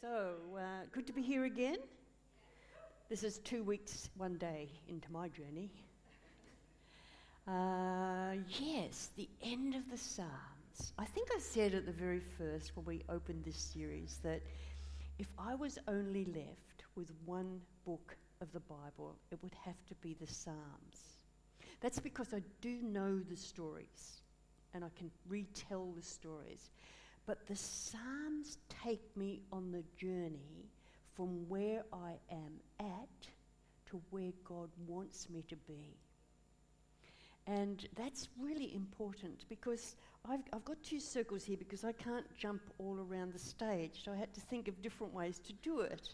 So, uh, good to be here again. This is two weeks, one day into my journey. Uh, yes, the end of the Psalms. I think I said at the very first when we opened this series that if I was only left with one book of the Bible, it would have to be the Psalms. That's because I do know the stories and I can retell the stories. But the Psalms take me on the journey from where I am at to where God wants me to be. And that's really important because I've, I've got two circles here because I can't jump all around the stage, so I had to think of different ways to do it.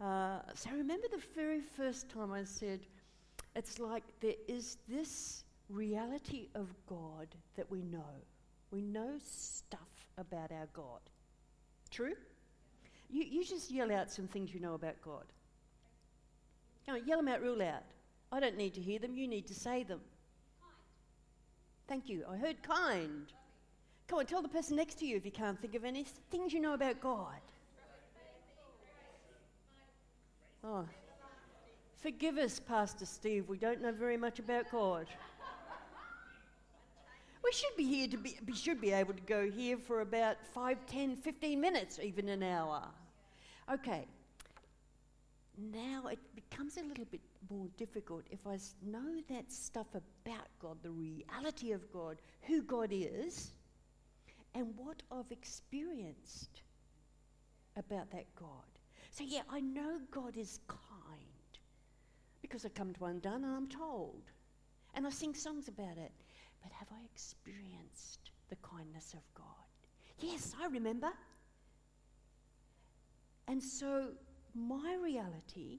Uh, so I remember the very first time I said, it's like there is this reality of God that we know. We know stuff about our God. True? You, you just yell out some things you know about God. Come on, yell them out real loud. I don't need to hear them, you need to say them. Kind. Thank you. I heard kind. Come on, tell the person next to you if you can't think of any things you know about God. Oh, forgive us, Pastor Steve. We don't know very much about God. We should be here to be, we should be able to go here for about 5, 10, 15 minutes, even an hour. Okay. Now it becomes a little bit more difficult if I know that stuff about God, the reality of God, who God is, and what I've experienced about that God. So, yeah, I know God is kind because I come to Undone and I'm told. And I sing songs about it but have I experienced the kindness of God? Yes, I remember. And so my reality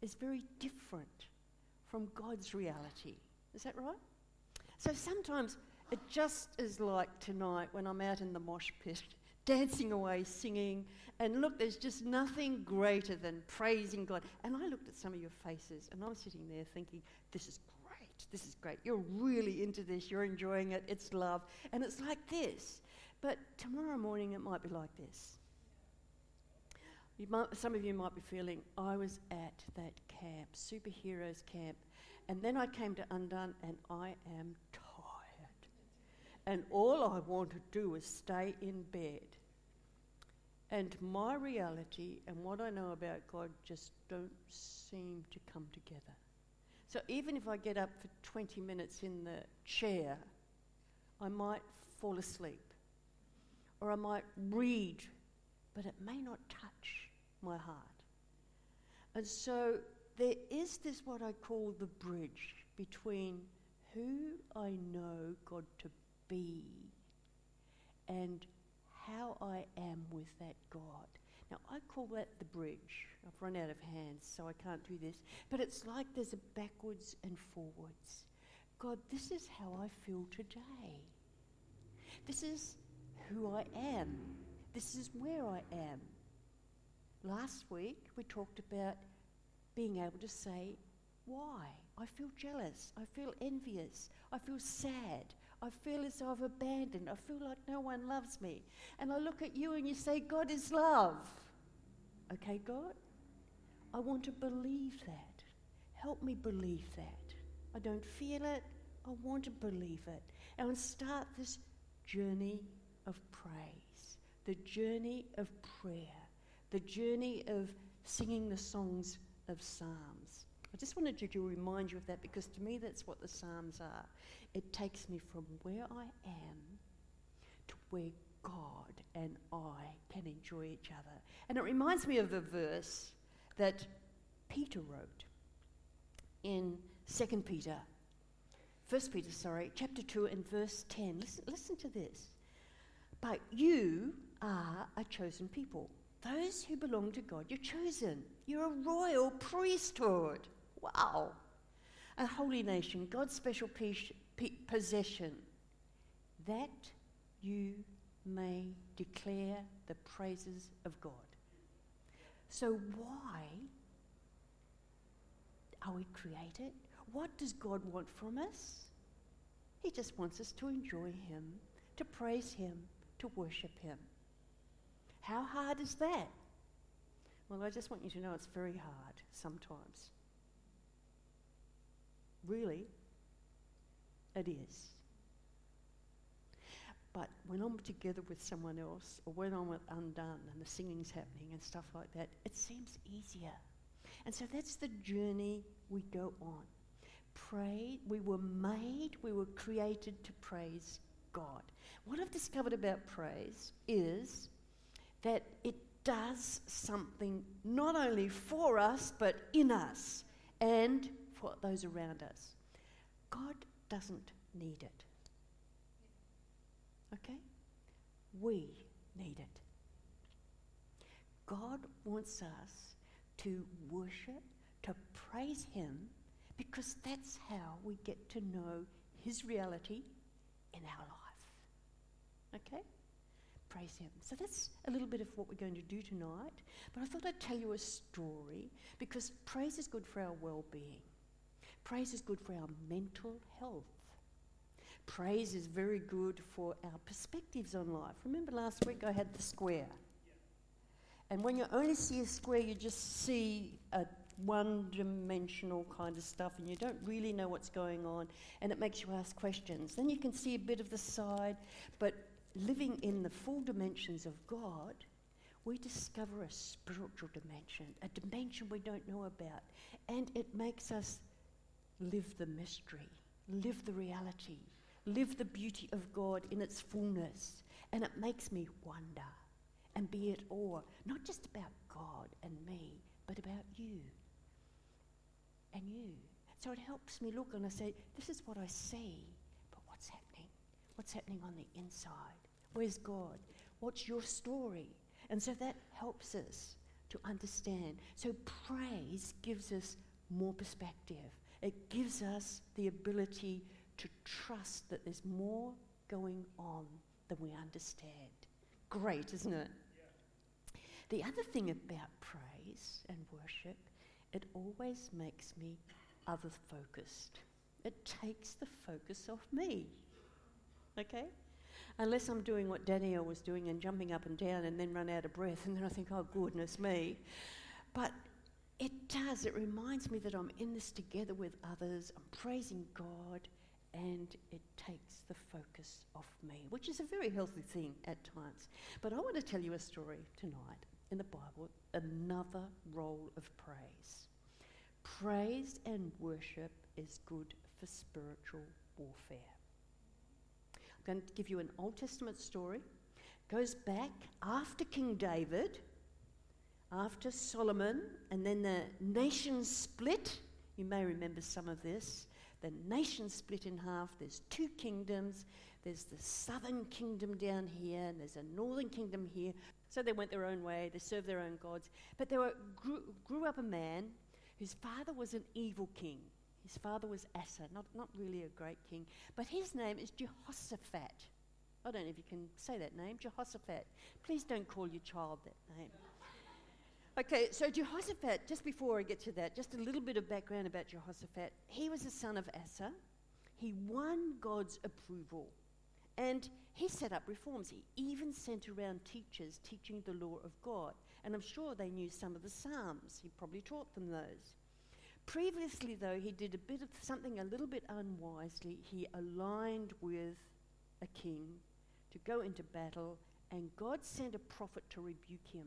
is very different from God's reality. Is that right? So sometimes it just is like tonight when I'm out in the mosh pit, dancing away, singing, and look, there's just nothing greater than praising God. And I looked at some of your faces, and I'm sitting there thinking, this is this is great. You're really into this. You're enjoying it. It's love. And it's like this. But tomorrow morning it might be like this. Might, some of you might be feeling, I was at that camp, superheroes camp, and then I came to Undone and I am tired. And all I want to do is stay in bed. And my reality and what I know about God just don't seem to come together. So even if I get up for 20 minutes in the chair, I might fall asleep. Or I might read, but it may not touch my heart. And so there is this what I call the bridge between who I know God to be and how I am with that God. Now, I call that the bridge. I've run out of hands, so I can't do this. But it's like there's a backwards and forwards. God, this is how I feel today. This is who I am. This is where I am. Last week, we talked about being able to say, why? I feel jealous. I feel envious. I feel sad. I feel as though I've abandoned. I feel like no one loves me. And I look at you and you say, God is love. Okay, God? I want to believe that. Help me believe that. I don't feel it. I want to believe it. And start this journey of praise, the journey of prayer, the journey of singing the songs of Psalms. I just wanted to remind you of that because to me that's what the Psalms are. It takes me from where I am to where God and I can enjoy each other. And it reminds me of a verse that Peter wrote in 2 Peter, 1 Peter, sorry, chapter 2 and verse 10. Listen, listen to this. But you are a chosen people. Those who belong to God, you're chosen. You're a royal priesthood. Wow. A holy nation, God's special possession, that you may declare the praises of God. So, why are we created? What does God want from us? He just wants us to enjoy Him, to praise Him, to worship Him. How hard is that? Well, I just want you to know it's very hard sometimes. Really, it is. But when I'm together with someone else, or when I'm undone and the singing's happening and stuff like that, it seems easier. And so that's the journey we go on. Pray, we were made, we were created to praise God. What I've discovered about praise is that it does something not only for us, but in us and for those around us. God doesn't need it. Okay? We need it. God wants us to worship, to praise Him, because that's how we get to know His reality in our life. Okay? Praise Him. So that's a little bit of what we're going to do tonight. But I thought I'd tell you a story because praise is good for our well being, praise is good for our mental health. Praise is very good for our perspectives on life. Remember last week I had the square. And when you only see a square, you just see a one dimensional kind of stuff and you don't really know what's going on and it makes you ask questions. Then you can see a bit of the side, but living in the full dimensions of God, we discover a spiritual dimension, a dimension we don't know about, and it makes us live the mystery, live the reality, live the beauty of God in its fullness. And it makes me wonder and be at awe, not just about God and me, but about you and you. So it helps me look and I say, this is what I see, but what's happening? What's happening on the inside? Where's God? What's your story? And so that helps us to understand. So praise gives us more perspective. It gives us the ability to trust that there's more going on than we understand. Great, isn't it? The other thing about praise and worship it always makes me other focused. It takes the focus off me. Okay? Unless I'm doing what Danielle was doing and jumping up and down and then run out of breath, and then I think, oh, goodness me. But it does. It reminds me that I'm in this together with others. I'm praising God, and it takes the focus off me, which is a very healthy thing at times. But I want to tell you a story tonight in the Bible another role of praise. Praise and worship is good for spiritual warfare. I'm going to give you an Old Testament story. It goes back after King David, after Solomon, and then the nation split. You may remember some of this. The nation split in half. There's two kingdoms. There's the southern kingdom down here, and there's a northern kingdom here. So they went their own way, they served their own gods. But there were, grew, grew up a man whose father was an evil king. His father was Asa, not, not really a great king, but his name is Jehoshaphat. I don't know if you can say that name, Jehoshaphat. Please don't call your child that name. Okay, so Jehoshaphat, just before I get to that, just a little bit of background about Jehoshaphat. He was the son of Asa. He won God's approval. And he set up reforms. He even sent around teachers teaching the law of God. And I'm sure they knew some of the Psalms. He probably taught them those. Previously, though, he did a bit of something a little bit unwisely. He aligned with a king to go into battle, and God sent a prophet to rebuke him.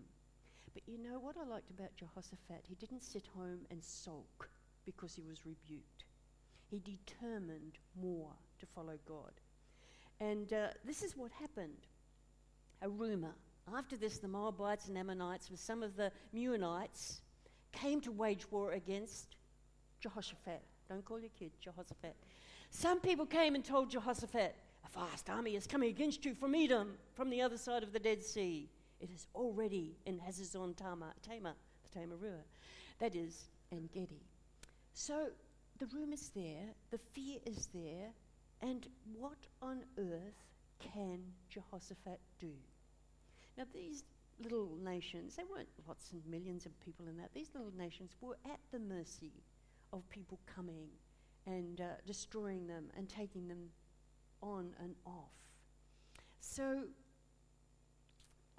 But you know what I liked about Jehoshaphat? He didn't sit home and sulk because he was rebuked. He determined more to follow God. And uh, this is what happened a rumour. After this, the Moabites and Ammonites, with some of the Meunites, came to wage war against Jehoshaphat. Don't call your kid Jehoshaphat. Some people came and told Jehoshaphat, A vast army is coming against you from Edom, from the other side of the Dead Sea. It is already in Hazezon Tamar, the Tamar River. That is, En Gedi. So the room is there, the fear is there, and what on earth can Jehoshaphat do? Now, these little nations, there weren't lots and millions of people in that, these little nations were at the mercy of people coming and uh, destroying them and taking them on and off. So,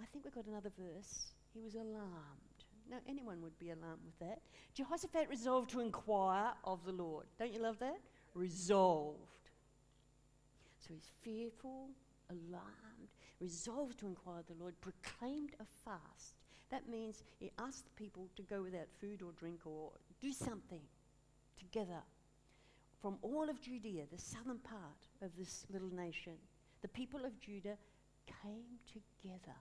I think we've got another verse. He was alarmed. Now, anyone would be alarmed with that. Jehoshaphat resolved to inquire of the Lord. Don't you love that? Resolved. So he's fearful, alarmed, resolved to inquire of the Lord, proclaimed a fast. That means he asked the people to go without food or drink or do something together. From all of Judea, the southern part of this little nation, the people of Judah came together.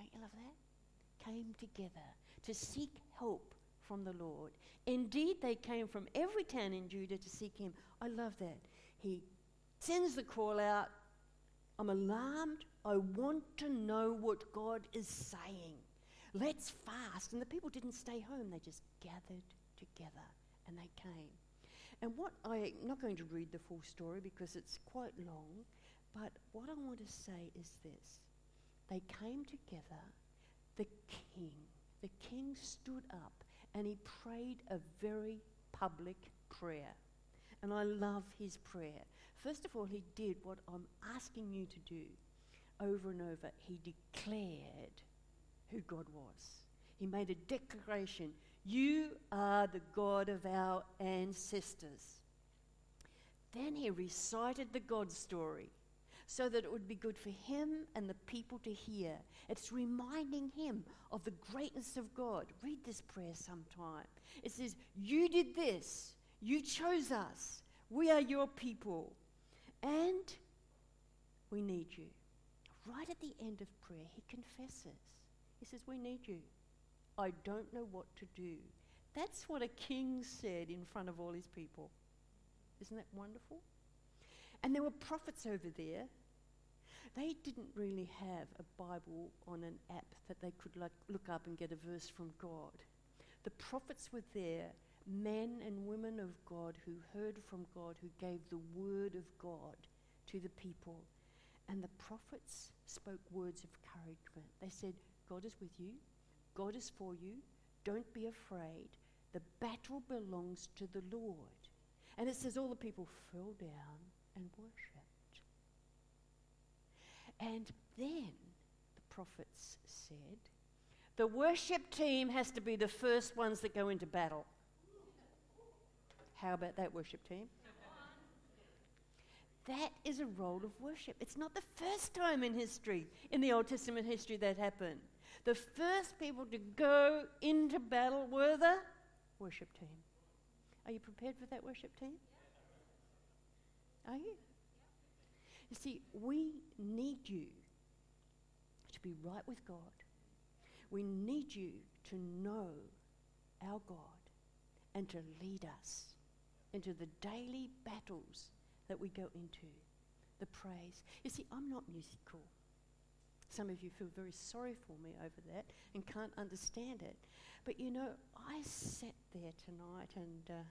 Don't you love that? Came together to seek help from the Lord. Indeed, they came from every town in Judah to seek him. I love that. He sends the call out I'm alarmed. I want to know what God is saying. Let's fast. And the people didn't stay home, they just gathered together and they came. And what I, am not going to read the full story because it's quite long, but what I want to say is this. They came together, the king, the king stood up and he prayed a very public prayer. And I love his prayer. First of all, he did what I'm asking you to do over and over. He declared who God was. He made a declaration You are the God of our ancestors. Then he recited the God story so that it would be good for him and the people to hear. It's reminding him of the greatness of God. Read this prayer sometime. It says, You did this, you chose us, we are your people, and we need you. Right at the end of prayer, he confesses. He says, We need you. I don't know what to do. That's what a king said in front of all his people. Isn't that wonderful? And there were prophets over there they didn't really have a Bible on an app that they could like, look up and get a verse from God. The prophets were there, men and women of God who heard from God, who gave the word of God to the people. And the prophets spoke words of encouragement. They said, God is with you, God is for you, don't be afraid. The battle belongs to the Lord. And it says all the people fell down and worshipped. And then the prophets said, the worship team has to be the first ones that go into battle. How about that, worship team? That is a role of worship. It's not the first time in history, in the Old Testament history, that happened. The first people to go into battle were the worship team. Are you prepared for that worship team? Are you? You see, we need you to be right with God. We need you to know our God and to lead us into the daily battles that we go into, the praise. You see, I'm not musical. Some of you feel very sorry for me over that and can't understand it. But you know, I sat there tonight and uh,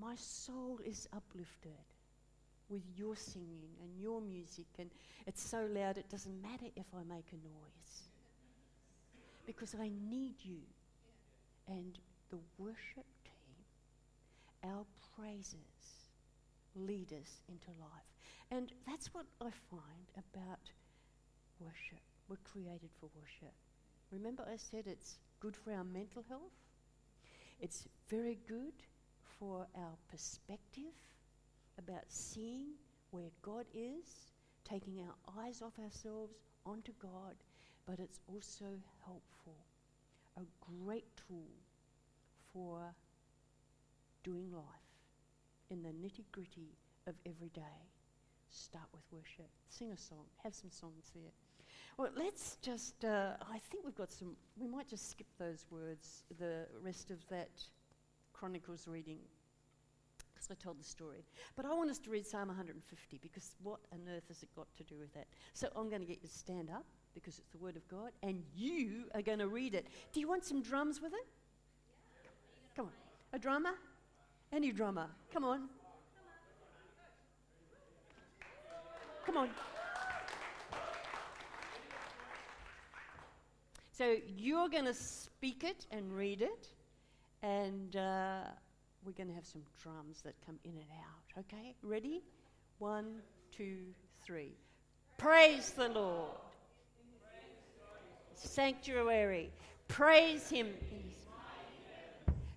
my soul is uplifted with your singing and your music, and it's so loud it doesn't matter if I make a noise. Because I need you. And the worship team, our praises, lead us into life. And that's what I find about worship. We're created for worship. Remember, I said it's good for our mental health, it's very good for our perspective about seeing where God is, taking our eyes off ourselves onto God, but it's also helpful, a great tool for doing life in the nitty gritty of every day. Start with worship. Sing a song. Have some songs there. Well, let's just, uh, I think we've got some, we might just skip those words, the rest of that Chronicles reading because I told the story. But I want us to read Psalm 150 because what on earth has it got to do with that? So I'm going to get you to stand up because it's the Word of God and you are going to read it. Do you want some drums with it? Come on. A drummer? Any drummer? Come on. Come on. So you're going to speak it and read it, and uh, we're going to have some drums that come in and out. Okay? Ready? One, two, three. Praise the Lord. sanctuary. Praise him.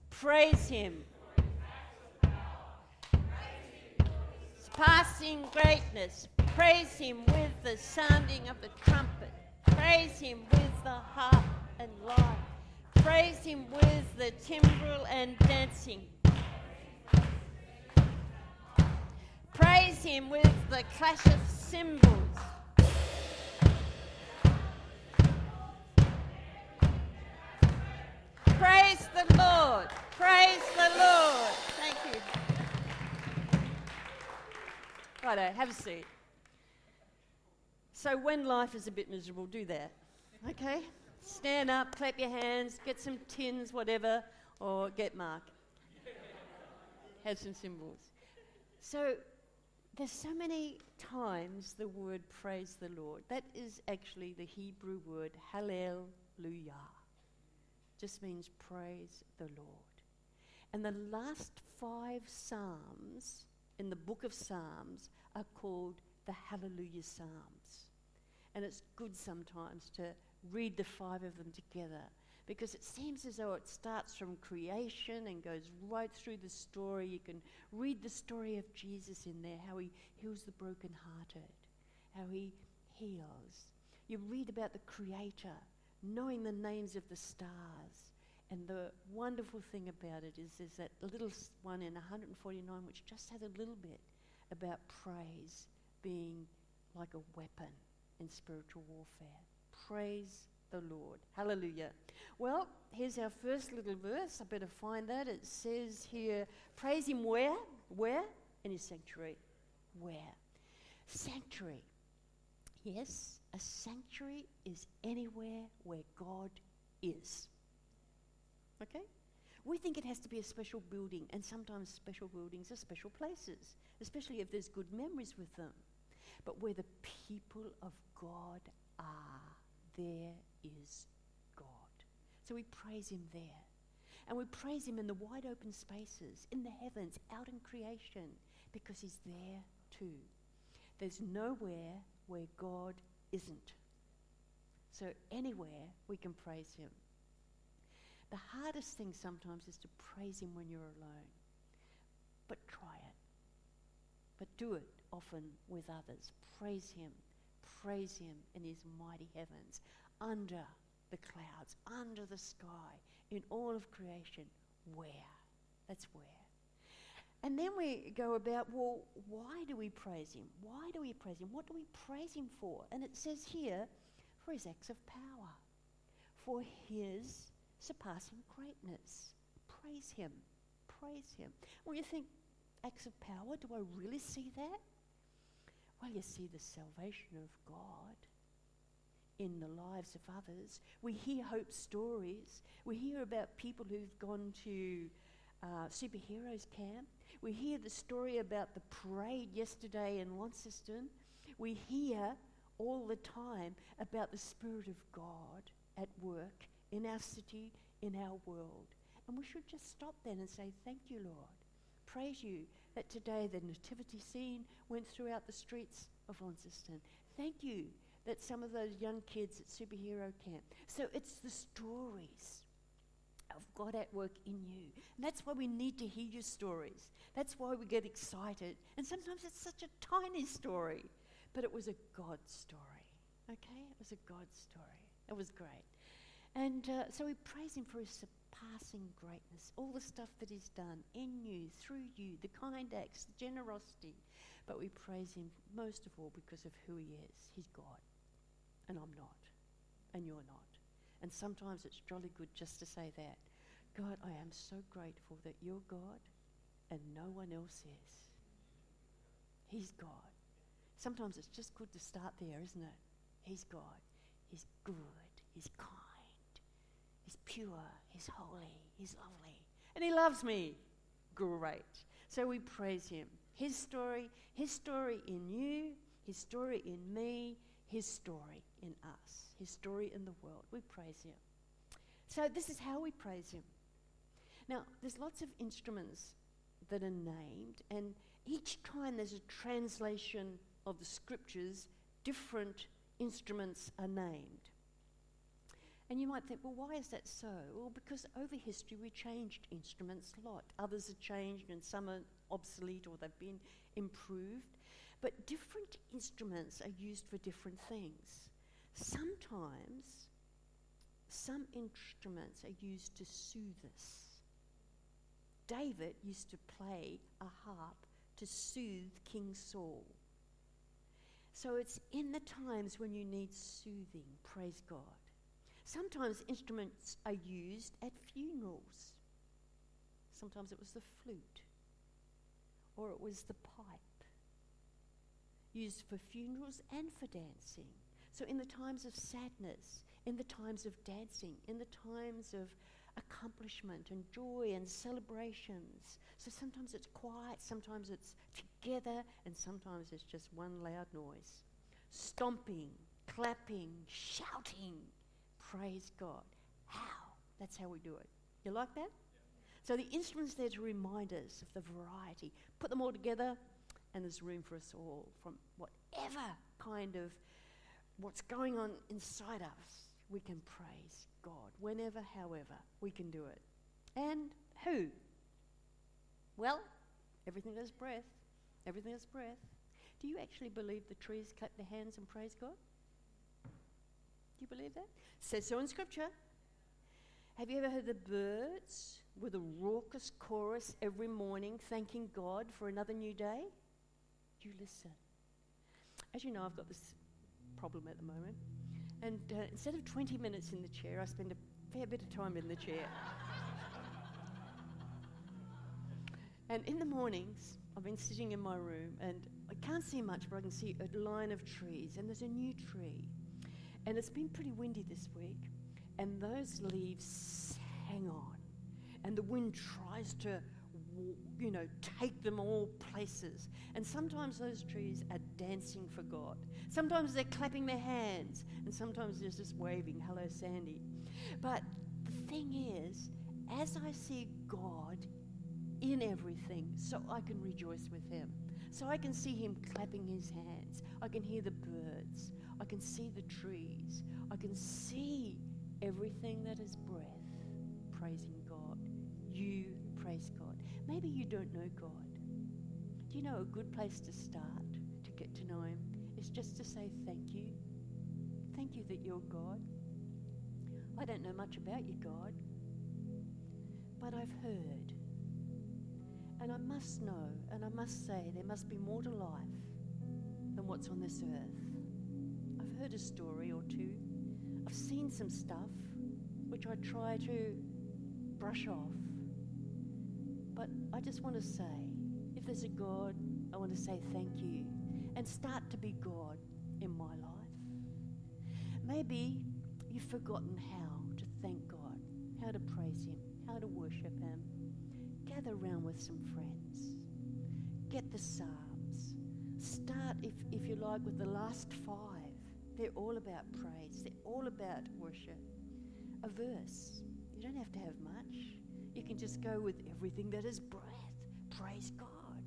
Praise him. Surpassing greatness. Praise him with the sounding of the trumpet. Praise him with the harp and lyre. Praise him with the timbrel and dancing. Him with the clash of cymbals. Praise the Lord. Praise the Lord. Thank you. Righto, have a seat. So, when life is a bit miserable, do that. Okay? Stand up, clap your hands, get some tins, whatever, or get Mark. Have some cymbals. So, there's so many times the word praise the Lord. That is actually the Hebrew word hallelujah. Just means praise the Lord. And the last five Psalms in the book of Psalms are called the Hallelujah Psalms. And it's good sometimes to read the five of them together because it seems as though it starts from creation and goes right through the story. You can read the story of Jesus in there, how he heals the brokenhearted, how he heals. You read about the Creator, knowing the names of the stars. And the wonderful thing about it is there's that little one in 149 which just has a little bit about praise being like a weapon in spiritual warfare. Praise the Lord. Hallelujah. Well, here's our first little verse. I better find that. It says here, praise him where? Where? In his sanctuary. Where? Sanctuary. Yes, a sanctuary is anywhere where God is. Okay? We think it has to be a special building, and sometimes special buildings are special places, especially if there's good memories with them. But where the people of God are, there is God. So we praise Him there. And we praise Him in the wide open spaces, in the heavens, out in creation, because He's there too. There's nowhere where God isn't. So anywhere we can praise Him. The hardest thing sometimes is to praise Him when you're alone. But try it. But do it often with others. Praise Him. Praise Him in His mighty heavens under the clouds, under the sky, in all of creation. Where? That's where. And then we go about, well, why do we praise him? Why do we praise him? What do we praise him for? And it says here, for his acts of power, for his surpassing greatness. Praise him. Praise him. Well, you think, acts of power, do I really see that? Well, you see the salvation of God in the lives of others. We hear hope stories. We hear about people who've gone to uh, superheroes camp. We hear the story about the parade yesterday in Launceston. We hear all the time about the Spirit of God at work in our city, in our world. And we should just stop then and say, Thank you, Lord. Praise you that today the nativity scene went throughout the streets of Launceston. Thank you that some of those young kids at superhero camp. So it's the stories of God at work in you. And that's why we need to hear your stories. That's why we get excited. And sometimes it's such a tiny story, but it was a God story. Okay? It was a God story. It was great. And uh, so we praise Him for His surpassing greatness, all the stuff that He's done in you, through you, the kind acts, the generosity. But we praise Him most of all because of who He is. He's God and I'm not, and you're not. And sometimes it's jolly good just to say that. God, I am so grateful that you're God and no one else is. He's God. Sometimes it's just good to start there, isn't it? He's God. He's good. He's kind. He's pure. He's holy. He's lovely. And He loves me. Great. So we praise Him. His story, His story in you, His story in me, his story in us, His story in the world. We praise Him. So, this is how we praise Him. Now, there's lots of instruments that are named, and each time there's a translation of the scriptures, different instruments are named. And you might think, well, why is that so? Well, because over history we changed instruments a lot. Others have changed and some are obsolete or they've been improved. But different instruments are used for different things. Sometimes some instruments are used to soothe us. David used to play a harp to soothe King Saul. So it's in the times when you need soothing, praise God. Sometimes instruments are used at funerals. Sometimes it was the flute or it was the pipe, used for funerals and for dancing. So, in the times of sadness, in the times of dancing, in the times of accomplishment and joy and celebrations. So sometimes it's quiet, sometimes it's together, and sometimes it's just one loud noise. Stomping, clapping, shouting. Praise God. How? That's how we do it. You like that? So the instruments there to remind us of the variety. Put them all together, and there's room for us all from whatever kind of what's going on inside us. We can praise God. Whenever, however, we can do it. And who? Well, everything has breath. Everything has breath. Do you actually believe the trees clap their hands and praise God? Do you believe that? Says so in Scripture. Have you ever heard the birds with a raucous chorus every morning thanking God for another new day? You listen. As you know, I've got this problem at the moment. And uh, instead of 20 minutes in the chair, I spend a fair bit of time in the chair. and in the mornings, I've been sitting in my room and I can't see much, but I can see a line of trees, and there's a new tree. And it's been pretty windy this week, and those leaves hang on, and the wind tries to you know, take them all places. And sometimes those trees are dancing for God. Sometimes they're clapping their hands, and sometimes they're just waving, hello, Sandy. But the thing is, as I see God in everything, so I can rejoice with Him. So I can see Him clapping His hands. I can hear the birds. I can see the trees. I can see everything that is breath praising God. You praise God. Maybe you don't know God. Do you know a good place to start to get to know Him is just to say thank you. Thank you that you're God. I don't know much about you, God, but I've heard. And I must know, and I must say, there must be more to life than what's on this earth. I've heard a story or two. I've seen some stuff which I try to brush off. I just want to say if there's a God, I want to say thank you and start to be God in my life. Maybe you've forgotten how to thank God, how to praise Him, how to worship Him. Gather around with some friends. Get the Psalms. Start, if, if you like, with the last five. They're all about praise, they're all about worship. A verse. You don't have to have much. You can just go with everything that is breath. Praise God.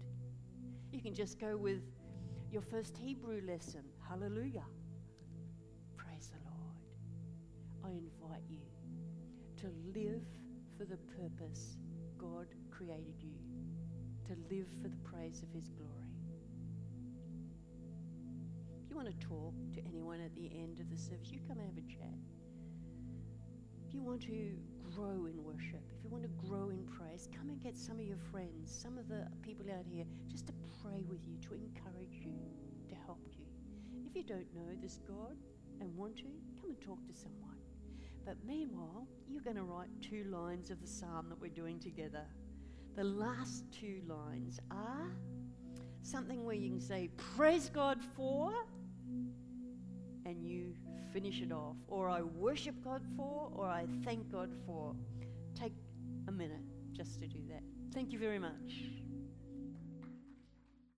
You can just go with your first Hebrew lesson. Hallelujah. Praise the Lord. I invite you to live for the purpose God created you, to live for the praise of His glory. If you want to talk to anyone at the end of the service, you come and have a chat. If you want to grow in worship, if you want to grow in praise, come and get some of your friends, some of the people out here, just to pray with you, to encourage you, to help you. If you don't know this God and want to, come and talk to someone. But meanwhile, you're going to write two lines of the psalm that we're doing together. The last two lines are something where you can say, Praise God for, and you finish it off, or I worship God for, or I thank God for. Take a minute just to do that. Thank you very much.